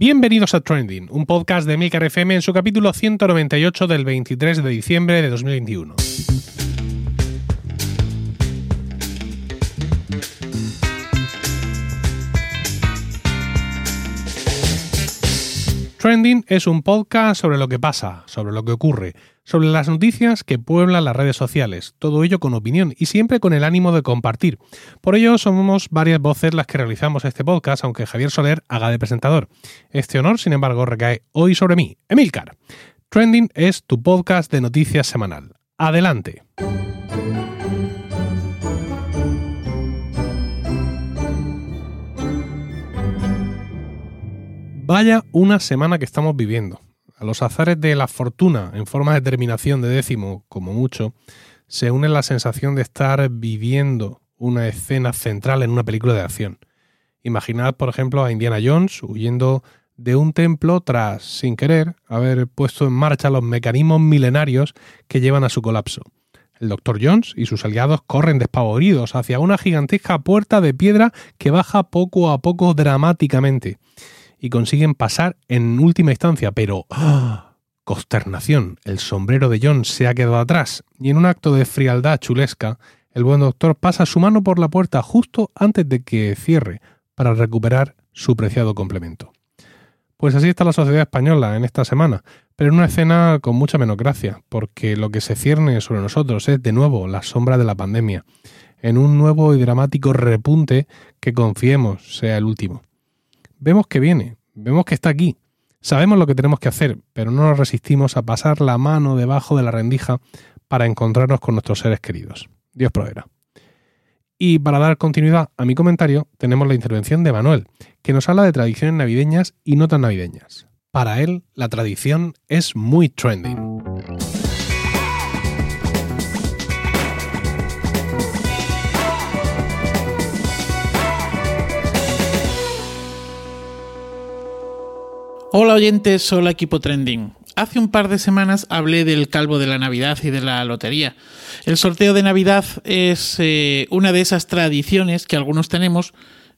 Bienvenidos a Trending, un podcast de Milcar FM en su capítulo 198 del 23 de diciembre de 2021. Trending es un podcast sobre lo que pasa, sobre lo que ocurre, sobre las noticias que pueblan las redes sociales, todo ello con opinión y siempre con el ánimo de compartir. Por ello somos varias voces las que realizamos este podcast, aunque Javier Soler haga de presentador. Este honor, sin embargo, recae hoy sobre mí, Emilcar. Trending es tu podcast de noticias semanal. Adelante. Vaya una semana que estamos viviendo. A los azares de la fortuna en forma de terminación de décimo, como mucho, se une la sensación de estar viviendo una escena central en una película de acción. Imaginad, por ejemplo, a Indiana Jones huyendo de un templo tras, sin querer, haber puesto en marcha los mecanismos milenarios que llevan a su colapso. El Dr. Jones y sus aliados corren despavoridos hacia una gigantesca puerta de piedra que baja poco a poco dramáticamente y consiguen pasar en última instancia, pero ¡ah! consternación, el sombrero de John se ha quedado atrás y en un acto de frialdad chulesca, el buen doctor pasa su mano por la puerta justo antes de que cierre para recuperar su preciado complemento. Pues así está la sociedad española en esta semana, pero en una escena con mucha menos gracia, porque lo que se cierne sobre nosotros es de nuevo la sombra de la pandemia, en un nuevo y dramático repunte que confiemos sea el último. Vemos que viene, vemos que está aquí. Sabemos lo que tenemos que hacer, pero no nos resistimos a pasar la mano debajo de la rendija para encontrarnos con nuestros seres queridos. Dios proveerá. Y para dar continuidad a mi comentario, tenemos la intervención de Manuel, que nos habla de tradiciones navideñas y no tan navideñas. Para él, la tradición es muy trending. Hola oyentes, hola equipo trending. Hace un par de semanas hablé del calvo de la Navidad y de la lotería. El sorteo de Navidad es eh, una de esas tradiciones que algunos tenemos.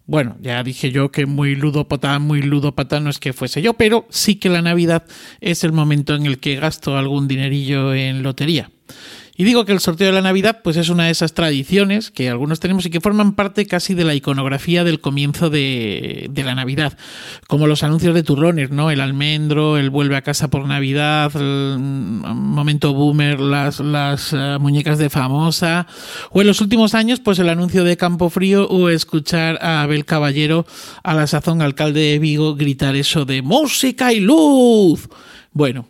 Bueno, ya dije yo que muy ludópata, muy ludópata no es que fuese yo, pero sí que la Navidad es el momento en el que gasto algún dinerillo en lotería. Y digo que el sorteo de la Navidad pues es una de esas tradiciones que algunos tenemos y que forman parte casi de la iconografía del comienzo de, la Navidad, como los anuncios de turrones, ¿no? El almendro, el vuelve a casa por Navidad, el momento boomer, las, las eh, muñecas de famosa, o en los últimos años pues el anuncio de Campo Frío o escuchar a Abel Caballero, a la sazón alcalde de Vigo, gritar eso de música y luz. Bueno,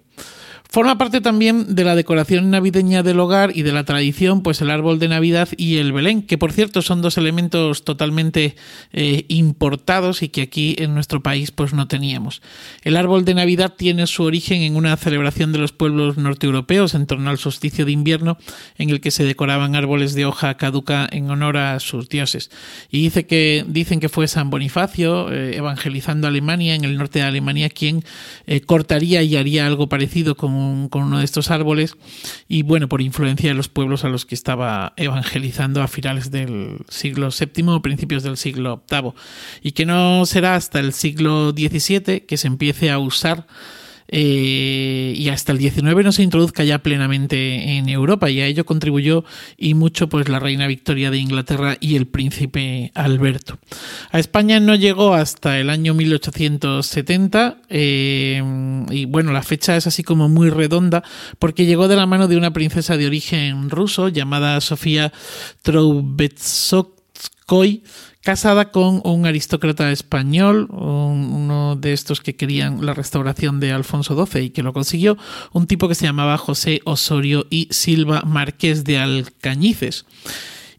Forma parte también de la decoración navideña del hogar y de la tradición, pues el árbol de Navidad y el Belén, que por cierto son dos elementos totalmente eh, importados y que aquí en nuestro país pues no teníamos. El árbol de Navidad tiene su origen en una celebración de los pueblos norteeuropeos en torno al solsticio de invierno, en el que se decoraban árboles de hoja caduca en honor a sus dioses. Y dice que, dicen que fue San Bonifacio, eh, evangelizando Alemania, en el norte de Alemania, quien eh, cortaría y haría algo parecido con con, uno de estos árboles y bueno, por influencia de los pueblos a los que estaba evangelizando a finales del siglo VII o principios del siglo VIII y que no será hasta el siglo XVII que se empiece a usar eh, y hasta el 19 no se introduzca ya plenamente en Europa y a ello contribuyó y mucho pues la reina Victoria de Inglaterra y el príncipe Alberto. A España no llegó hasta el año 1870 eh, y bueno, la fecha es así como muy redonda porque llegó de la mano de una princesa de origen ruso llamada Sofía Troubetskoy casada con un aristócrata español, uno de estos que querían la restauración de Alfonso XII y que lo consiguió, un tipo que se llamaba José Osorio y Silva Marqués de Alcañices.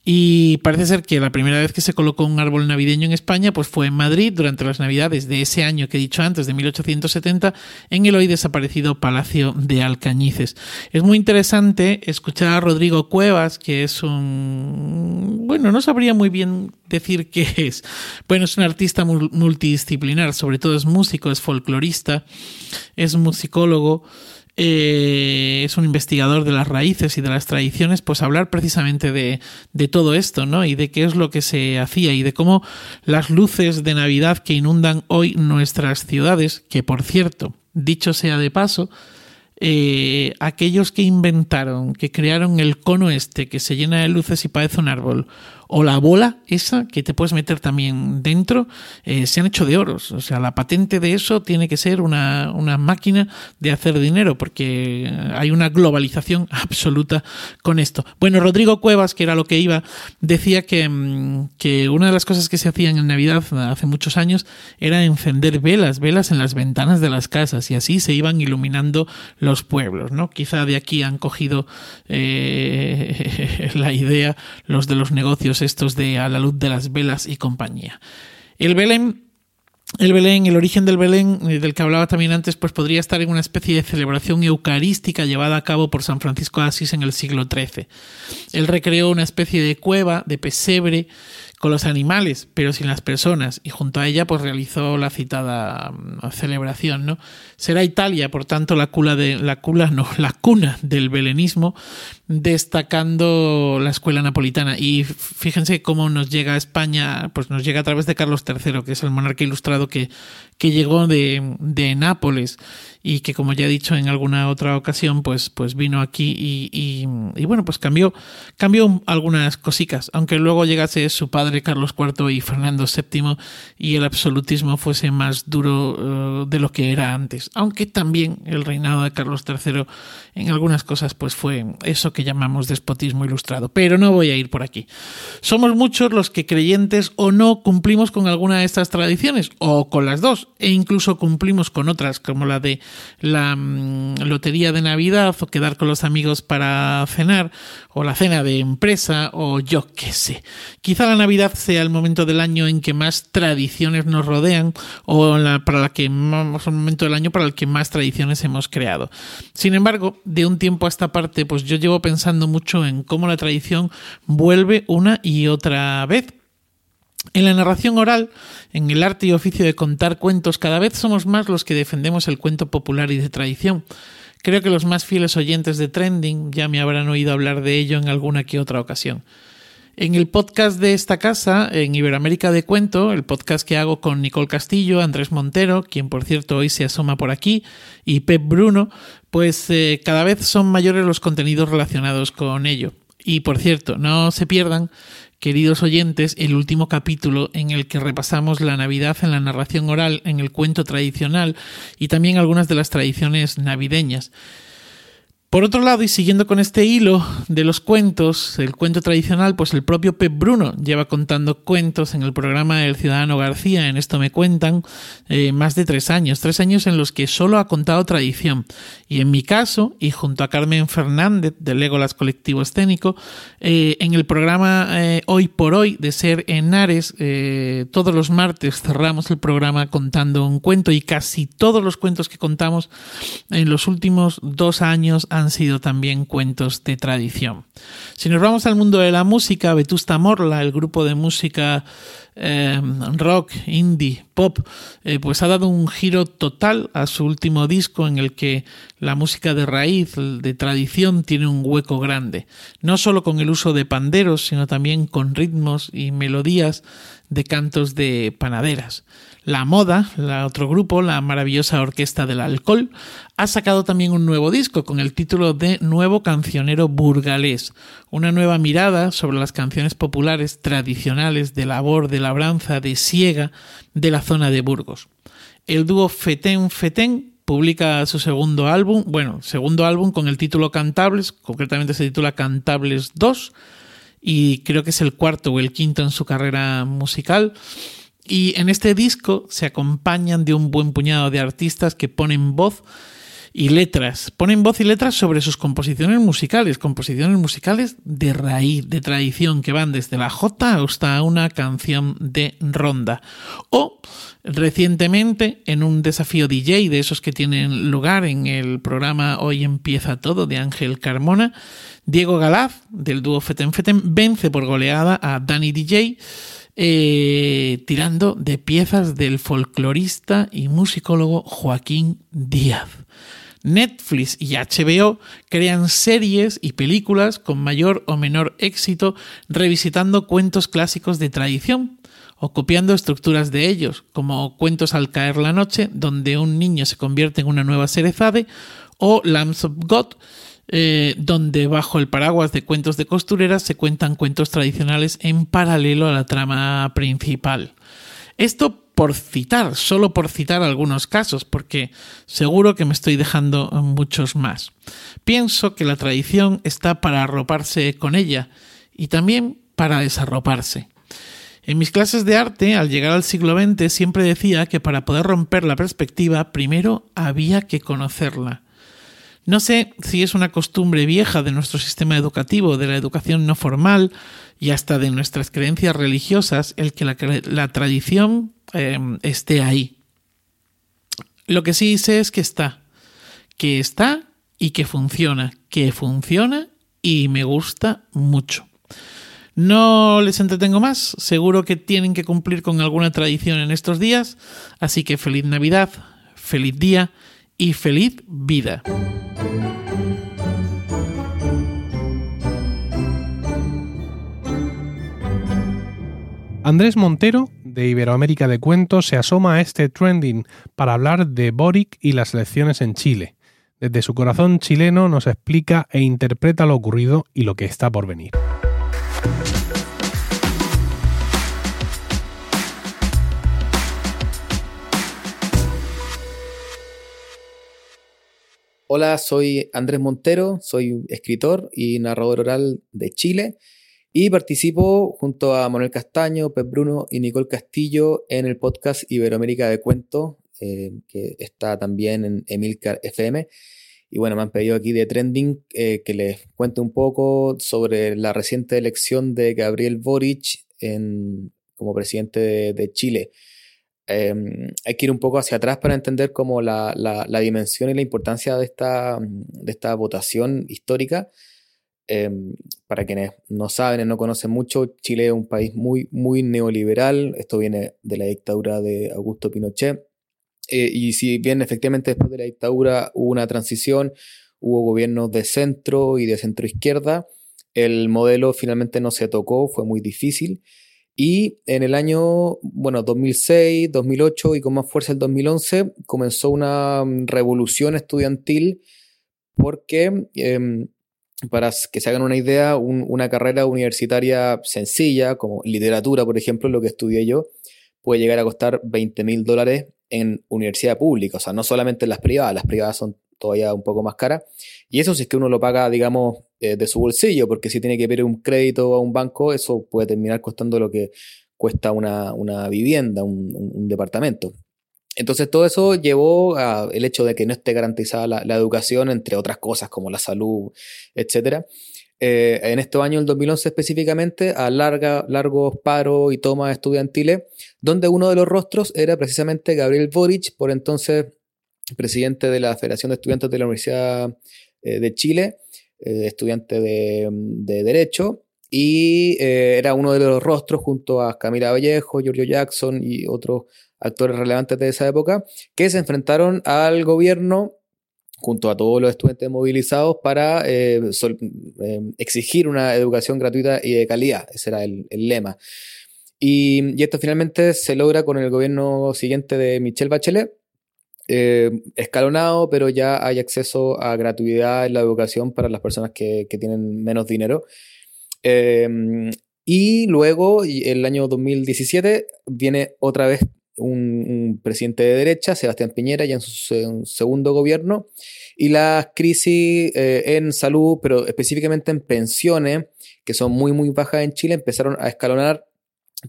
Y parece ser que la primera vez que se colocó un árbol navideño en España pues fue en Madrid durante las Navidades de ese año que he dicho antes, de 1870, en el hoy desaparecido Palacio de Alcañices. Es muy interesante escuchar a Rodrigo Cuevas, que es un... bueno, no sabría muy bien decir qué es. Bueno, es un artista multidisciplinar, sobre todo es músico, es folclorista, es musicólogo eh, es un investigador de las raíces y de las tradiciones, pues hablar precisamente de, de, todo esto, ¿no? Y de qué es lo que se hacía y de cómo las luces de Navidad que inundan hoy nuestras ciudades, que por cierto, dicho sea de paso, eh, aquellos que inventaron, que crearon el cono este que se llena de luces y parece un árbol, o la bola esa que te puedes meter también dentro, eh, se han hecho de oros. O sea, la patente de eso tiene que ser una, una máquina de hacer dinero, porque hay una globalización absoluta con esto. Bueno, Rodrigo Cuevas, que era lo que iba, decía que, mm, que una de las cosas que se hacían en Navidad hace muchos años era encender velas, velas en las ventanas de las casas, y así se iban iluminando los pueblos, ¿no? Quizá de aquí han cogido eh, la idea los de los negocios estos de a la luz de las velas y compañía. El Belén el Belén, el origen del Belén, eh, del que hablaba también antes, pues podría estar en una especie de celebración eucarística llevada a cabo por San Francisco de Asís en el siglo XIII. Él recreó una especie de cueva, de pesebre, con los animales, pero sin las personas, y junto a ella pues realizó la citada mm, celebración, ¿no? Será Italia, por tanto, la cuna de la cuna, no, la cuna del belenismo, destacando la escuela napolitana. Y fíjense cómo nos llega a España, pues nos llega a través de Carlos III, que es el monarca ilustrado que, que llegó de, de Nápoles y que como ya he dicho en alguna otra ocasión, pues, pues vino aquí y, y, bueno, pues cambió, cambió algunas cositas, aunque luego llegase su padre Carlos IV y Fernando VII y el absolutismo fuese más duro uh, de lo que era antes, aunque también el reinado de Carlos III en algunas cosas pues fue eso que llamamos despotismo ilustrado, pero no voy a ir por aquí. Somos muchos los que creyentes o no cumplimos con alguna de estas tradiciones o con las dos e incluso cumplimos con otras como la de la mm, lotería de Navidad o quedar con los amigos para cenar o la cena de empresa o yo qué sé. Quizá la Navidad sea el momento del año en que más tradiciones nos rodean o para la que más el momento del año para el que más tradiciones hemos creado. Sin embargo, de un tiempo a esta parte, pues yo llevo pensando mucho en cómo la tradición vuelve una y otra vez en la narración oral, en el arte y oficio de contar cuentos, cada vez somos más los que defendemos el cuento popular y de tradición. Creo que los más fieles oyentes de Trending ya me habrán oído hablar de ello en alguna que otra ocasión. En el podcast de esta casa, en Iberoamérica de Cuento, el podcast que hago con Nicole Castillo, Andrés Montero, quien por cierto hoy se asoma por aquí, y Pep Bruno, pues eh, cada vez son mayores los contenidos relacionados con ello. Y por cierto, no se pierdan queridos oyentes, el último capítulo en el que repasamos la Navidad en la narración oral, en el cuento tradicional y también algunas de las tradiciones navideñas. Por otro lado, y siguiendo con este hilo de los cuentos, el cuento tradicional, pues el propio Pep Bruno lleva contando cuentos en el programa del Ciudadano García, en esto me cuentan, eh, más de tres años, tres años en los que solo ha contado tradición. Y en mi caso, y junto a Carmen Fernández del Legolas Colectivo Escénico, eh, en el programa eh, Hoy por Hoy de Ser Henares, todos los martes cerramos el programa contando un cuento y casi todos los cuentos que contamos en los últimos dos años han han sido también cuentos de tradición. Si nos vamos al mundo de la música, Vetusta Morla, el grupo de música em, rock, indie, pop, eh, pues ha dado un giro total a su último disco en el que la música de raíz, de tradición, tiene un hueco grande. No solo con el uso de panderos, sino también con ritmos y melodías de cantos de panaderas. La Moda, otro grupo, la maravillosa Orquesta del Alcohol, ha sacado también un nuevo disco con el título de Nuevo Cancionero Burgalés, una nueva mirada sobre las canciones populares tradicionales de labor, de labranza, de siega de la zona de Burgos. El dúo Fetén Fetén publica su segundo álbum, bueno, segundo álbum con el título Cantables, concretamente se titula Cantables 2, y creo que es el cuarto o el quinto en su carrera musical. Y en este disco se acompañan de un buen puñado de artistas que ponen voz y letras, ponen voz y letras sobre sus composiciones musicales, composiciones musicales de raíz, de tradición, que van desde la J hasta una canción de ronda. O recientemente en un desafío DJ de esos que tienen lugar en el programa Hoy empieza todo de Ángel Carmona, Diego Galaz del dúo Feten Feten vence por goleada a Danny DJ eh, tirando de piezas del folclorista y musicólogo Joaquín Díaz. Netflix y HBO crean series y películas con mayor o menor éxito revisitando cuentos clásicos de tradición o copiando estructuras de ellos, como Cuentos al caer la noche, donde un niño se convierte en una nueva Cerezade, o Lambs of God, eh, donde bajo el paraguas de cuentos de costureras se cuentan cuentos tradicionales en paralelo a la trama principal. Esto por citar, solo por citar algunos casos, porque seguro que me estoy dejando muchos más. Pienso que la tradición está para arroparse con ella y también para desarroparse. En mis clases de arte, al llegar al siglo XX, siempre decía que para poder romper la perspectiva, primero había que conocerla. No sé si es una costumbre vieja de nuestro sistema educativo, de la educación no formal y hasta de nuestras creencias religiosas, el que la, tradición em, esté ahí. Lo que sí sé es que está, que está y que funciona, que funciona y me gusta mucho. No les entretengo más, seguro que tienen que cumplir con alguna tradición en estos días, así que feliz Navidad, feliz día y feliz vida. Andrés Montero, de Iberoamérica de Cuentos, se asoma a este trending para hablar de Boric y las elecciones en Chile. Desde su corazón chileno nos explica e interpreta lo ocurrido y lo que está por venir. Hola, soy Andrés Montero, soy escritor y narrador oral de Chile y participo junto a Manuel Castaño, Pep Bruno y Nicole Castillo en el podcast Iberoamérica de Cuentos, eh, que está también en Emilcar FM. Y bueno, me han pedido aquí de Trending eh, que les cuente un poco sobre la reciente elección de Gabriel Boric como presidente de Chile. Em, hay que ir un poco hacia atrás para entender como la, dimensión y la importancia de esta, de esta votación histórica. Em, para quienes no saben y no conocen mucho, Chile es un país muy, muy neoliberal. Esto viene de la dictadura de Augusto Pinochet. Eh, y si bien efectivamente después de la dictadura hubo una transición, hubo gobiernos de centro y de centro izquierda, el modelo finalmente no se tocó, fue muy difícil. Y en el año, bueno, 2006, 2008 y con más fuerza el 2011, comenzó una mm, revolución estudiantil porque, em, para que se hagan una idea, una carrera universitaria sencilla, como literatura, por ejemplo, lo que estudié yo, puede llegar a costar 20 mil dólares en universidad pública, o sea, no solamente en las privadas, las privadas son todavía un poco más caras, y eso si es que uno lo paga, digamos, eh, de su bolsillo, porque si tiene que pedir un crédito a un banco, eso puede terminar costando lo que cuesta una, vivienda, un, departamento. Entonces todo eso llevó al hecho de que no esté garantizada la, educación, entre otras cosas como la salud, etc. Eh, en estos años, el 2011 específicamente, a larga, largos paros y tomas estudiantiles, donde uno de los rostros era precisamente Gabriel Boric, por entonces presidente de la Federación de Estudiantes de la Universidad eh, de Chile, eh, estudiante de, Derecho, y eh, era uno de los rostros junto a Camila Vallejo, Giorgio Jackson y otros actores relevantes de esa época, que se enfrentaron al gobierno junto a todos los estudiantes movilizados para exigir una educación gratuita y de calidad. Ese era el, lema. Y, y, esto finalmente se logra con el gobierno siguiente de Michelle Bachelet, eh, escalonado, pero ya hay acceso a gratuidad en la educación para las personas que, tienen menos dinero. Em, y luego, el año 2017, viene otra vez un, presidente de derecha, Sebastián Piñera, ya en su, segundo gobierno, y las crisis eh, en salud, pero específicamente en pensiones, que son muy, muy bajas en Chile, empezaron a escalonar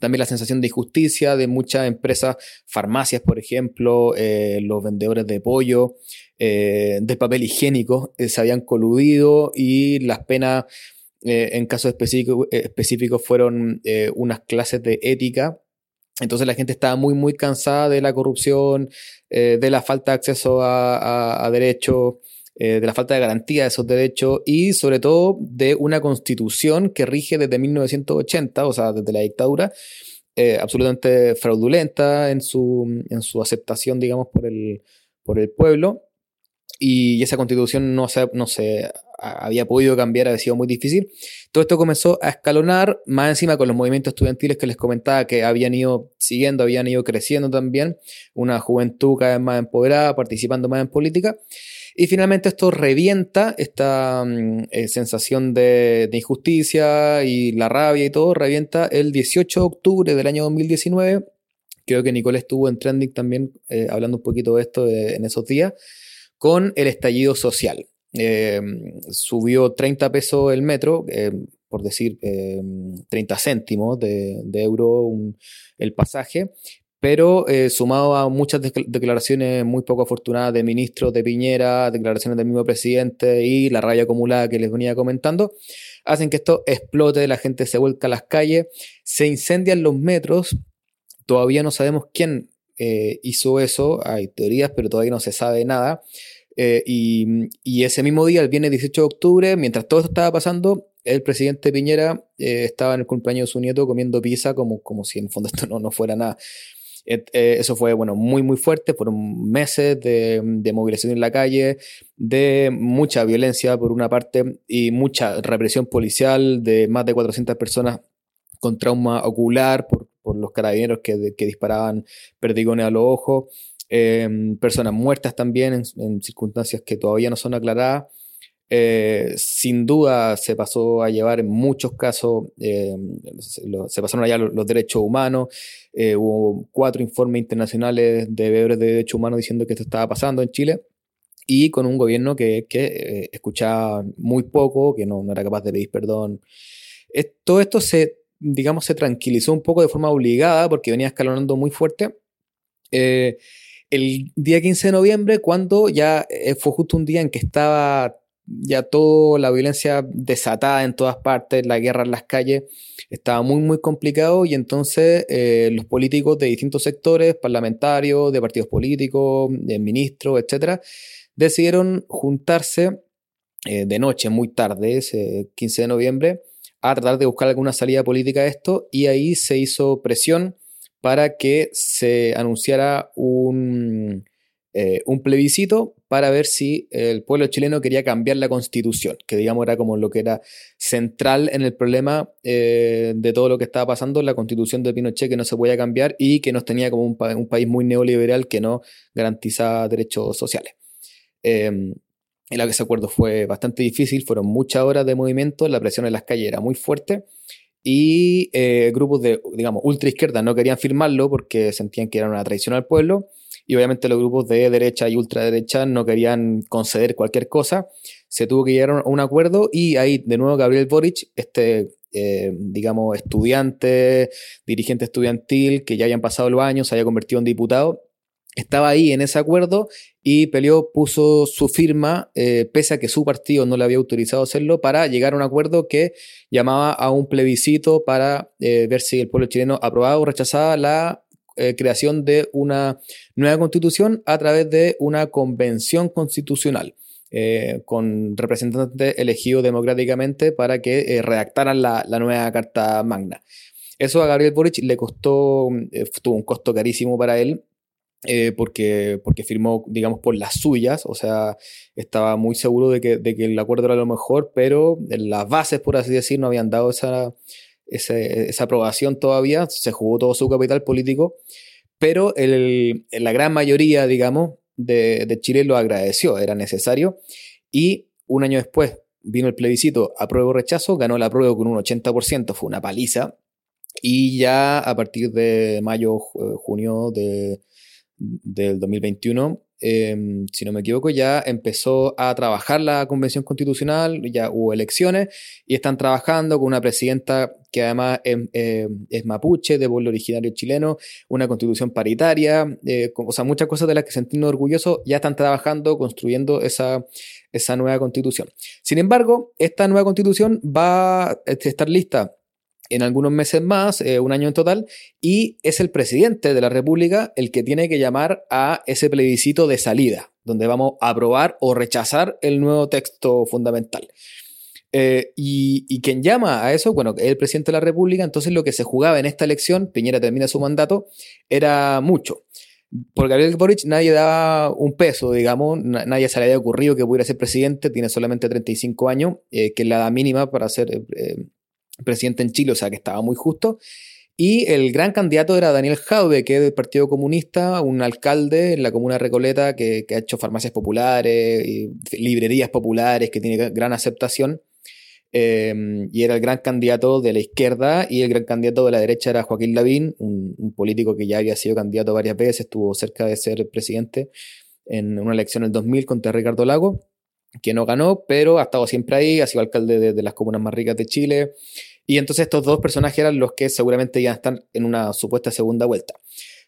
también la sensación de injusticia de muchas empresas, farmacias, por ejemplo, eh, los vendedores de pollo, eh, de papel higiénico, eh, se habían coludido y las penas en casos específicos, específicos fueron unas clases de ética. Entonces la gente estaba muy, muy cansada de la corrupción, de la falta de acceso a derechos. Eh, de la falta de garantía de esos derechos y sobre todo de una constitución que rige desde 1980, o sea, desde la dictadura, eh, absolutamente fraudulenta en su, en su aceptación, digamos, por el, por el pueblo. y esa constitución no se, no se había podido cambiar, había sido muy difícil. Todo esto comenzó a escalonar, más encima con los movimientos estudiantiles que les comentaba que habían ido siguiendo, habían ido creciendo también, una juventud cada vez más empoderada, participando más en política. Y finalmente esto revienta esta mm, eh, sensación de, injusticia y la rabia y todo, revienta el 18 de octubre del año 2019. Creo que Nicole estuvo en Trending también eh, hablando un poquito de esto en esos días, con el estallido social. Subió 30 pesos el metro, por decir 30 céntimos de, euro el pasaje, pero eh, sumado a muchas declaraciones muy poco afortunadas de ministros de Piñera, declaraciones del mismo presidente y la raya acumulada que les venía comentando, hacen que esto explote, la gente se vuelca a las calles, se incendian los metros, todavía no sabemos quién eh, hizo eso, hay teorías, pero todavía no se sabe nada. Eh, y, ese mismo día, el viernes 18 de octubre, mientras todo esto estaba pasando, el presidente Piñera estaba en el cumpleaños de su nieto comiendo pizza como, como si en el fondo esto no, no fuera nada. Eh, eso fue, bueno, muy, muy fuerte. Fueron meses de, movilización en la calle, de mucha violencia por una parte y mucha represión policial de más de 400 personas con trauma ocular por, los carabineros que, disparaban perdigones a los ojos. Em, personas muertas también en circunstancias que todavía no son aclaradas. Eh, sin duda se pasó a llevar en muchos casos, eh, se pasaron allá los, derechos humanos, eh, hubo cuatro informes internacionales de deberes de derechos humanos diciendo que esto estaba pasando en Chile y con un gobierno que, escuchaba muy poco, que no, era capaz de pedir perdón. todo esto se, digamos, se tranquilizó un poco de forma obligada porque venía escalonando muy fuerte el día 15 de noviembre, cuando ya fue justo un día en que estaba ya toda la violencia desatada en todas partes, la guerra en las calles, estaba muy, muy complicado y entonces eh, los políticos de distintos sectores, parlamentarios, de partidos políticos, de ministros, etcétera, decidieron juntarse eh, de noche, muy tarde, ese 15 de noviembre, a tratar de buscar alguna salida política a esto y ahí se hizo presión para que se anunciara un, eh, un plebiscito para ver si el pueblo chileno quería cambiar la constitución, que digamos era como lo que era central en el problema eh, de todo lo que estaba pasando, la constitución de Pinochet que no se podía cambiar y que nos tenía como un, país muy neoliberal que no garantizaba derechos sociales. Eh, que ese acuerdo fue bastante difícil, fueron muchas horas de movimiento, la presión en las calles era muy fuerte y eh, grupos de, digamos, ultra izquierda no querían firmarlo porque sentían que era una traición al pueblo y obviamente los grupos de derecha y ultraderecha no querían conceder cualquier cosa. Se tuvo que llegar a un acuerdo y ahí de nuevo Gabriel Boric, este, eh, digamos, estudiante, dirigente estudiantil, que ya habían pasado los años, se había convertido en diputado, estaba ahí en ese acuerdo y peleó, puso su firma, eh, pese a que su partido no le había autorizado hacerlo, para llegar a un acuerdo que llamaba a un plebiscito para eh, ver si el pueblo chileno aprobaba o rechazaba la eh, creación de una nueva constitución a través de una convención constitucional. con representantes elegidos democráticamente para que redactaran la, la, nueva Carta Magna. Eso a Gabriel Boric le costó, tuvo un costo carísimo para él, eh, porque, porque firmó, digamos, por las suyas, o sea, estaba muy seguro de que, de que el acuerdo era lo mejor, pero las bases, por así decir, no habían dado esa, esa, aprobación todavía, se jugó todo su capital político, pero el, la gran mayoría, digamos, de, de Chile lo agradeció, era necesario, y un año después vino el plebiscito apruebo o rechazo, ganó el apruebo con un 80%, fue una paliza, y ya a partir de mayo, junio de del 2021, em, si no me equivoco, ya empezó a trabajar la Convención Constitucional, ya hubo elecciones y están trabajando con una presidenta que además es, em, mapuche, de pueblo originario chileno, una constitución paritaria, eh, o sea, muchas cosas de las que sentimos orgullosos ya están trabajando, construyendo esa, esa nueva constitución. Sin embargo, esta nueva constitución va a estar lista en algunos meses más, eh, un año en total, y es el presidente de la República el que tiene que llamar a ese plebiscito de salida, donde vamos a aprobar o rechazar el nuevo texto fundamental. Eh, y, quien llama a eso, bueno, es el presidente de la República, entonces lo que se jugaba en esta elección, Piñera termina su mandato, era mucho. por Gabriel Boric nadie daba un peso, digamos, nadie se le había ocurrido que pudiera ser presidente, tiene solamente 35 años, eh, que es la edad mínima para ser presidente en Chile, o sea que estaba muy justo. Y el gran candidato era Daniel Jaude, que es del Partido Comunista, un alcalde en la comuna Recoleta que, ha hecho farmacias populares, y librerías populares, que tiene gran aceptación. Em, y era el gran candidato de la izquierda y el gran candidato de la derecha era Joaquín Lavín, un, político que ya había sido candidato varias veces, estuvo cerca de ser presidente en una elección en el 2000 contra Ricardo Lago, que no ganó, pero ha estado siempre ahí, ha sido alcalde de, las comunas más ricas de Chile. Y entonces estos dos personajes eran los que seguramente ya están en una supuesta segunda vuelta.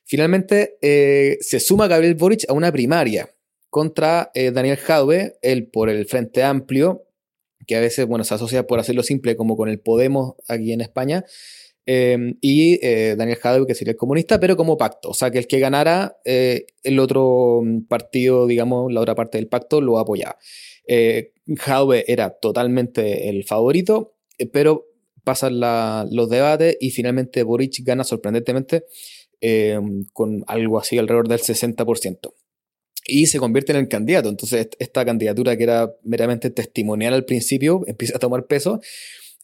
Finalmente eh, se suma Gabriel Boric a una primaria contra eh, Daniel Jadwe, él por el Frente Amplio, que a veces, bueno, se asocia, por hacerlo simple, como con el Podemos aquí en España, em, y eh, Daniel Jadwe, que sería el comunista, pero como pacto. O sea, que el que ganara, eh, el otro partido, digamos, la otra parte del pacto, lo apoyaba. Eh, Jadwe era totalmente el favorito, eh, pero pasan los debates y finalmente Boric gana sorprendentemente em, con algo así alrededor del 60% y se convierte en el candidato. Entonces, esta candidatura que era meramente testimonial al principio empieza a tomar peso.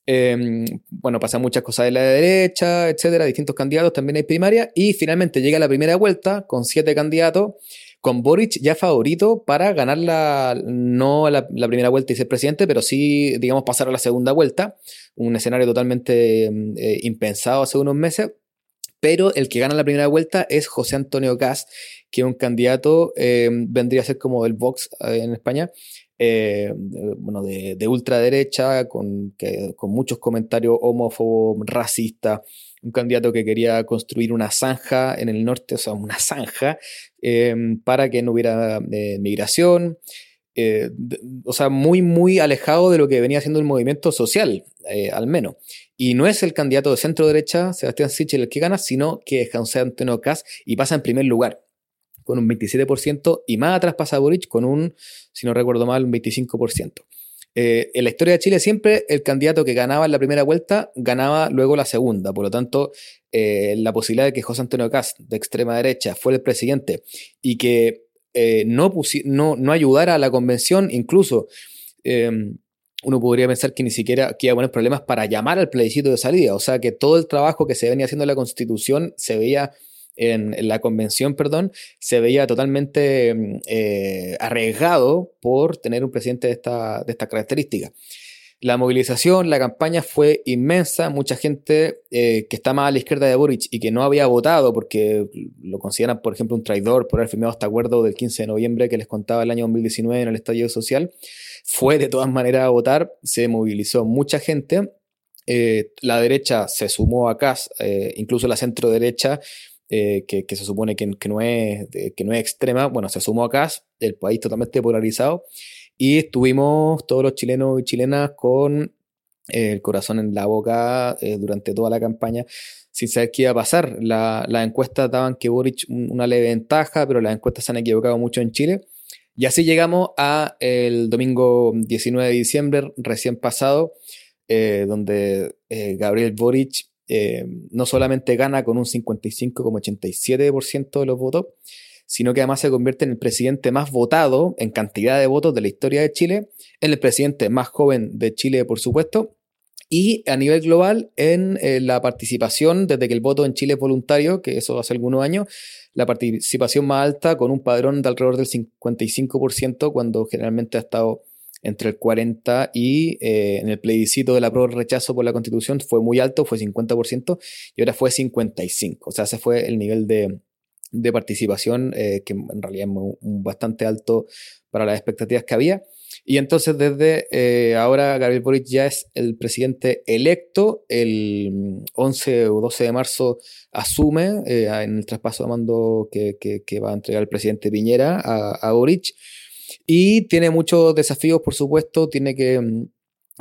Em, bueno, pasan muchas cosas de la derecha, etcétera, distintos candidatos, también hay primaria, y finalmente llega la primera vuelta con siete candidatos, con Boric ya favorito para ganar la, no la, primera vuelta y ser presidente, pero sí, digamos, pasar a la segunda vuelta, un escenario totalmente em, eh, impensado hace unos meses, pero el que gana la primera vuelta es José Antonio Gas, que es un candidato, eh, vendría a ser como el Vox eh, en España, bueno, de, ultraderecha, con, con muchos comentarios homófobos, racistas, un candidato que quería construir una zanja en el norte, o sea, una zanja, para que no hubiera migración. o sea, muy, muy alejado de lo que venía siendo el movimiento social, al menos. Y no es el candidato de centro derecha, Sebastián Sichel, el que gana, sino que es José Antonio Cas y pasa en primer lugar con un 27% y más atrás pasa Boric con un, si no recuerdo mal, un 25%. Eh, en la historia de Chile siempre el candidato que ganaba en la primera vuelta ganaba luego la segunda. Por lo tanto, eh, la posibilidad de que José Antonio Cas de extrema derecha, fuera el presidente y que eh, no, no, ayudara a la convención, incluso uno podría pensar que ni siquiera que iba a poner problemas para llamar al plebiscito de salida. O sea que todo el trabajo que se venía haciendo en la constitución se veía en, la convención, perdón, se veía totalmente mm, eh, arriesgado por tener un presidente de esta, de característica. La movilización, la campaña fue inmensa, mucha gente eh, que está más a la izquierda de Boric y que no había votado porque lo consideran, por ejemplo, un traidor por haber firmado este acuerdo del 15 de noviembre que les contaba el año 2019 en el estallido social, fue de todas maneras a votar, se movilizó mucha gente, eh, la derecha se sumó a CAS, eh, incluso la centro derecha, eh, que, se supone que, no es, que no es extrema, bueno, se sumó a CAS, el país totalmente polarizado, y estuvimos todos los chilenos y chilenas con el corazón en la boca durante toda la campaña, sin saber qué iba a pasar. Las encuestas daban que Boric una leve ventaja, pero las encuestas se han equivocado mucho en Chile. Y así llegamos a el domingo 19 de diciembre, recién pasado, eh, donde eh, Gabriel Boric eh, no solamente gana con un 55,87% de los votos, sino que además se convierte en el presidente más votado en cantidad de votos de la historia de Chile, en el presidente más joven de Chile, por supuesto, y a nivel global en la participación, desde que el voto en Chile es voluntario, que eso hace algunos años, la participación más alta con un padrón de alrededor del 55%, cuando generalmente ha estado entre el 40 y eh, en el plebiscito de la prueba rechazo por la constitución fue muy alto, fue 50% y ahora fue 55. O sea, ese fue el nivel de, participación eh, que en realidad es bastante alto para las expectativas que había. Y entonces desde eh, ahora Gabriel Boric ya es el presidente electo. El 11 o 12 de marzo asume en el traspaso de mando que, va a entregar el presidente Piñera a, Boric. Y tiene muchos desafíos, por supuesto. Tiene que...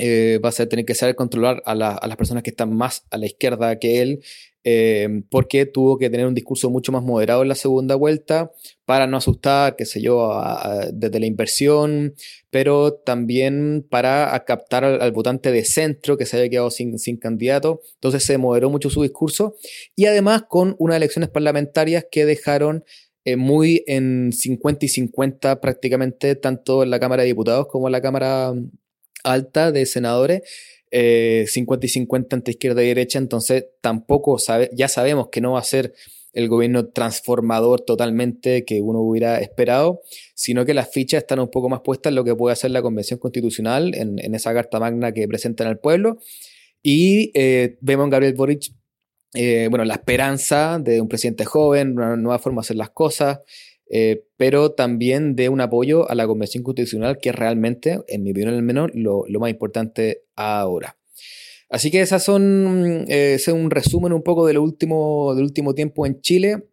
Eh, va a tener que saber controlar a, las personas que están más a la izquierda que él, Em, porque tuvo que tener un discurso mucho más moderado en la segunda vuelta para no asustar, qué sé yo, desde la inversión, pero también para captar al, votante de centro que se había quedado sin, candidato. Entonces se moderó mucho su discurso y además con unas elecciones parlamentarias que dejaron eh, muy en 50 y 50 prácticamente, tanto en la Cámara de Diputados como en la Cámara Alta de Senadores. 50 y 50 entre izquierda y derecha, entonces tampoco sabe, ya sabemos que no va a ser el gobierno transformador totalmente que uno hubiera esperado, sino que las fichas están un poco más puestas en lo que puede hacer la Convención Constitucional, en, esa carta magna que presentan al pueblo. Y eh, vemos en Gabriel Boric, eh, bueno, la esperanza de un presidente joven, una nueva forma de hacer las cosas, eh, pero también de un apoyo a la Convención Constitucional, que es realmente, en mi opinión al menos, lo, lo más importante ahora. Así que esas son, eh, ese es un resumen un poco del último, del último tiempo en Chile.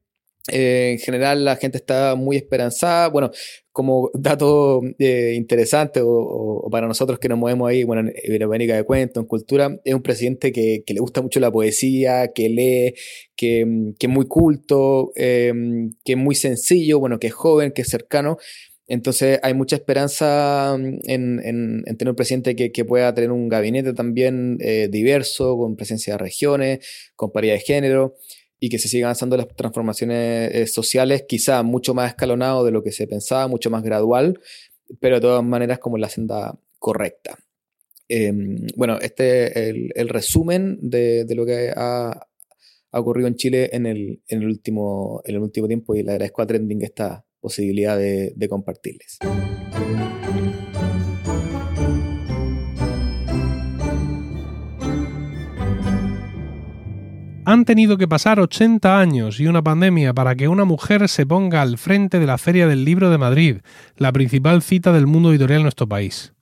En general la gente está muy esperanzada. Bueno, como dato eh, interesante o, para nosotros que nos movemos ahí, bueno, en Iberoamérica de Cuento, en Cultura, es un presidente que, le gusta mucho la poesía, que lee, que, que es muy culto, que es muy sencillo, bueno, que es joven, que es cercano. Entonces hay mucha esperanza mm, en, tener un presidente que, pueda tener un gabinete también eh, diverso, con presencia de regiones, con paridad de género, y que se sigan avanzando las transformaciones eh, sociales, quizá mucho más escalonado de lo que se pensaba, mucho más gradual, pero de todas maneras como la senda correcta. Em, bueno, este es el, resumen de, lo que ha, ocurrido en Chile en el, último, en el último tiempo y le agradezco a Trending esta posibilidad de, compartirles. Han tenido que pasar 80 años y una pandemia para que una mujer se ponga al frente de la Feria del Libro de Madrid, la principal cita del mundo editorial en nuestro país.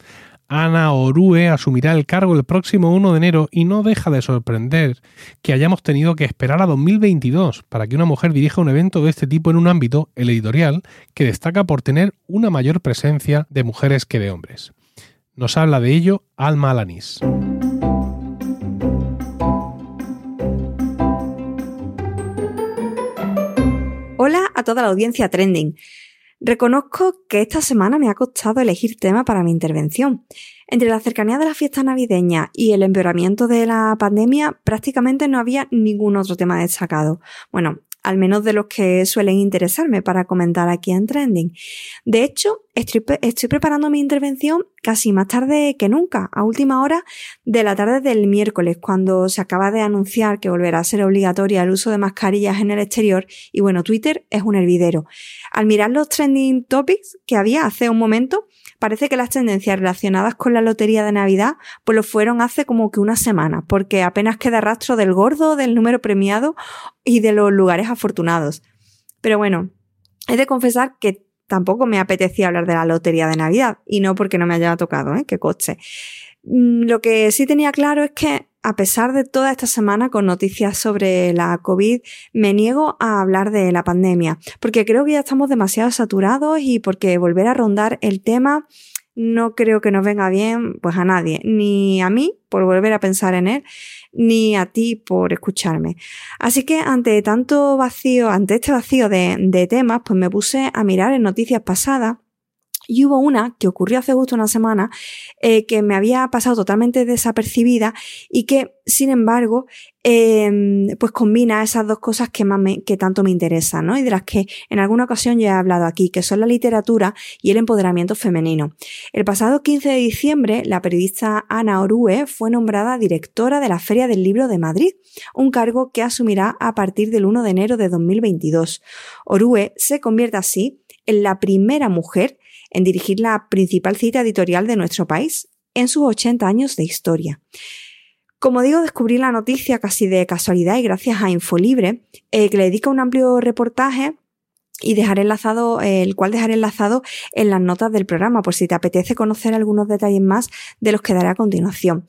Ana Orue asumirá el cargo el próximo 1 de enero y no deja de sorprender que hayamos tenido que esperar a 2022 para que una mujer dirija un evento de este tipo en un ámbito, el editorial, que destaca por tener una mayor presencia de mujeres que de hombres. Nos habla de ello Alma Alanis. Hola a toda la audiencia trending. Reconozco que esta semana me ha costado elegir tema para mi intervención. Entre la cercanía de la fiesta navideña y el empeoramiento de la pandemia, prácticamente no había ningún otro tema destacado. Bueno, al menos de los que suelen interesarme para comentar aquí en Trending. De hecho, estoy, preparando mi intervención casi más tarde que nunca, a última hora de la tarde del miércoles, cuando se acaba de anunciar que volverá a ser obligatoria el uso de mascarillas en el exterior y bueno, Twitter es un hervidero. Al mirar los trending topics que había hace un momento, parece que las tendencias relacionadas con la lotería de Navidad pues lo fueron hace como que una semana, porque apenas queda rastro del gordo, del número premiado y de los lugares afortunados. Pero bueno, he de confesar que tampoco me apetecía hablar de la lotería de Navidad, y no porque no me haya tocado, ¿eh? que coche. Mm, lo que sí tenía claro es que a pesar de toda esta semana con noticias sobre la COVID, me niego a hablar de la pandemia, porque creo que ya estamos demasiado saturados y porque volver a rondar el tema no creo que nos venga bien pues a nadie, ni a mí por volver a pensar en él, ni a ti por escucharme. Así que ante tanto vacío, ante este vacío de, de temas, pues me puse a mirar en noticias pasadas y hubo una que ocurrió hace justo una semana eh, que me había pasado totalmente desapercibida y que, sin embargo, em, pues combina esas dos cosas que, más me, que tanto me interesan, ¿no? Y de las que en alguna ocasión ya he hablado aquí, que son la literatura y el empoderamiento femenino. El pasado 15 de diciembre, la periodista Ana Orue fue nombrada directora de la Feria del Libro de Madrid, un cargo que asumirá a partir del 1 de enero de 2022. Orue se convierte así en la primera mujer en dirigir la principal cita editorial de nuestro país en sus 80 años de historia. Como digo, descubrí la noticia casi de casualidad y gracias a Infolibre, eh, que le dedica un amplio reportaje y dejaré enlazado, el cual dejaré enlazado en las notas del programa, por si te apetece conocer algunos detalles más de los que daré a continuación.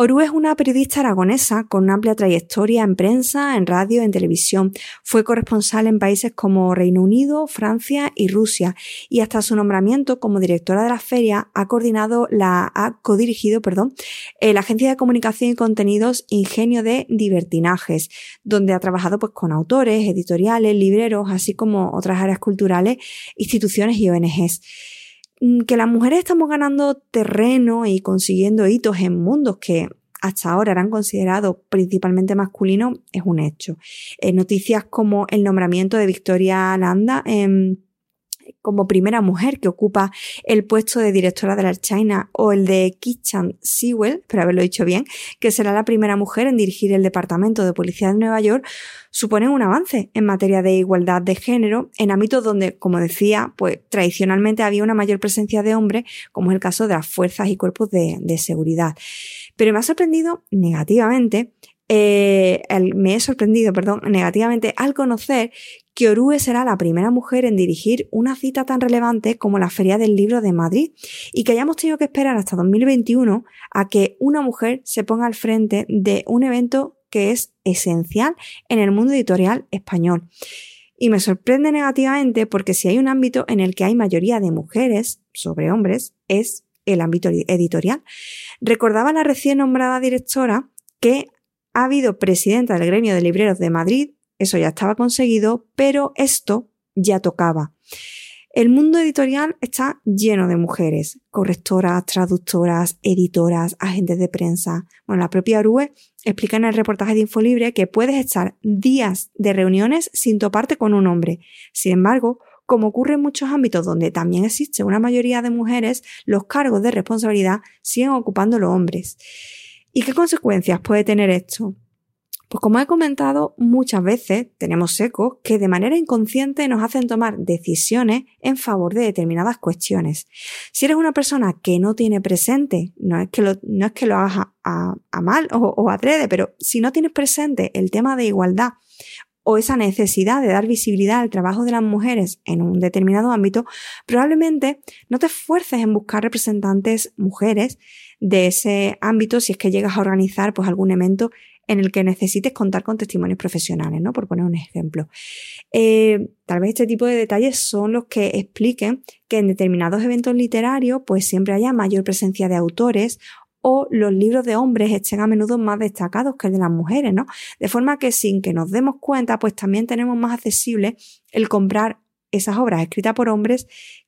Oru es una periodista aragonesa con una amplia trayectoria en prensa, en radio, en televisión. Fue corresponsal en países como Reino Unido, Francia y Rusia y hasta su nombramiento como directora de la feria ha coordinado la ha codirigido, perdón, eh, la agencia de comunicación y contenidos Ingenio de Divertinajes, donde ha trabajado pues con autores, editoriales, libreros, así como otras áreas culturales, instituciones y ONGs. Mm, que las mujeres estamos ganando terreno y consiguiendo hitos en mundos que hasta ahora eran considerados principalmente masculinos es un hecho. Eh, noticias como el nombramiento de Victoria Landa en como primera mujer que ocupa el puesto de directora de la China o el de Kichan Sewell, para haberlo dicho bien, que será la primera mujer en dirigir el Departamento de Policía de Nueva York, suponen un avance en materia de igualdad de género en ámbitos donde, como decía, pues tradicionalmente había una mayor presencia de hombres, como es el caso de las fuerzas y cuerpos de, de seguridad. Pero me ha sorprendido negativamente eh, me he sorprendido, perdón, negativamente al conocer que Orue será la primera mujer en dirigir una cita tan relevante como la Feria del Libro de Madrid y que hayamos tenido que esperar hasta 2021 a que una mujer se ponga al frente de un evento que es esencial en el mundo editorial español. Y me sorprende negativamente porque si hay un ámbito en el que hay mayoría de mujeres sobre hombres es el ámbito editorial. Recordaba la recién nombrada directora que ha habido presidenta del gremio de libreros de Madrid, eso ya estaba conseguido, pero esto ya tocaba. El mundo editorial está lleno de mujeres, correctoras, traductoras, editoras, agentes de prensa. Bueno, la propia Arue explica en el reportaje de Infolibre que puedes estar días de reuniones sin toparte con un hombre. Sin embargo, como ocurre en muchos ámbitos donde también existe una mayoría de mujeres, los cargos de responsabilidad siguen ocupando los hombres. ¿Y qué consecuencias puede tener esto? Pues como he comentado muchas veces, tenemos ecos que de manera inconsciente nos hacen tomar decisiones en favor de determinadas cuestiones. Si eres una persona que no tiene presente, no es que lo, no es que lo hagas a, mal o, o pero si no tienes presente el tema de igualdad o esa necesidad de dar visibilidad al trabajo de las mujeres en un determinado ámbito, probablemente no te esfuerces en buscar representantes mujeres de ese ámbito si es que llegas a organizar pues algún evento en el que necesites contar con testimonios profesionales, ¿no? Por poner un ejemplo. Eh, tal vez este tipo de detalles son los que expliquen que en determinados eventos literarios pues siempre haya mayor presencia de autores o los libros de hombres estén a menudo más destacados que el de las mujeres, ¿no? De forma que sin que nos demos cuenta, pues también tenemos más accesible el comprar esas obras escritas por hombres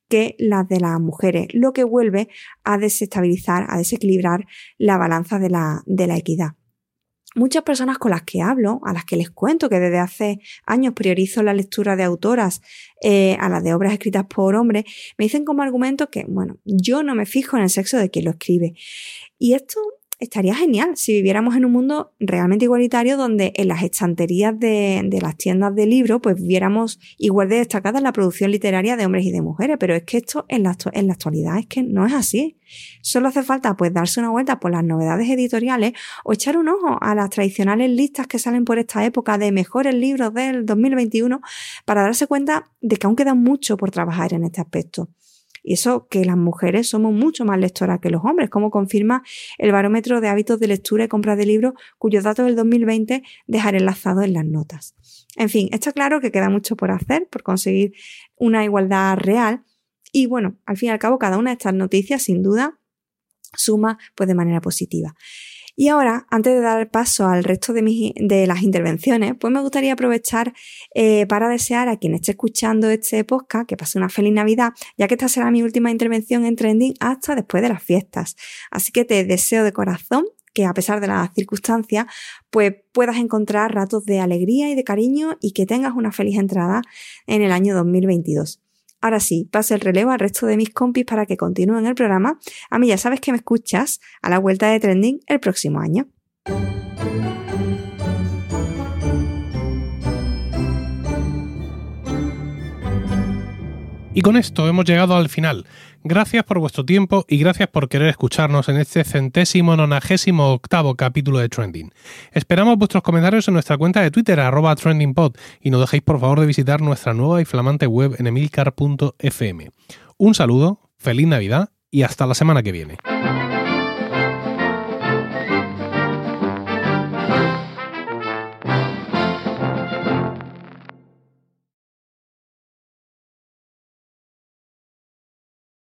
que las de las mujeres, lo que vuelve a desestabilizar, a desequilibrar la balanza de la, de la equidad. Muchas personas con las que hablo, a las que les cuento que desde hace años priorizo la lectura de autoras eh, a las de obras escritas por hombres, me dicen como argumento que, bueno, yo no me fijo en el sexo de quien lo escribe. Y esto estaría genial si viviéramos en un mundo realmente igualitario donde en las estanterías de, las tiendas de libros pues viéramos igual de destacada la producción literaria de hombres y de mujeres, pero es que esto en la, en la actualidad es que no es así. Solo hace falta pues darse una vuelta por las novedades editoriales o echar un ojo a las tradicionales listas que salen por esta época de mejores libros del 2021 para darse cuenta de que aún queda mucho por trabajar en este aspecto. Y eso que las mujeres somos mucho más lectoras que los hombres, como confirma el barómetro de hábitos de lectura y compra de libros, cuyos datos del 2020 dejaré enlazados en las notas. En fin, está claro que queda mucho por hacer, por conseguir una igualdad real. Y bueno, al fin y al cabo, cada una de estas noticias, sin duda, suma pues de manera positiva. Y ahora, antes de dar paso al resto de, de las intervenciones, pues me gustaría aprovechar eh, para desear a quien esté escuchando este podcast que pase una feliz Navidad, ya que esta será mi última intervención en Trending hasta después de las fiestas. Así que te deseo de corazón que a pesar de las circunstancias, pues puedas encontrar ratos de alegría y de cariño y que tengas una feliz entrada en el año 2022. Ahora sí, paso el relevo al resto de mis compis para que continúen el programa. A mí ya sabes que me escuchas a la vuelta de trending el próximo año. Y con esto hemos llegado al final. Gracias por vuestro tiempo y gracias por querer escucharnos en este centésimo nonagésimo octavo capítulo de Trending. Esperamos vuestros comentarios en nuestra cuenta de Twitter, arroba trendingpod, y no dejéis por favor de visitar nuestra nueva y flamante web en emilcar.fm. Un saludo, feliz Navidad y hasta la semana que viene.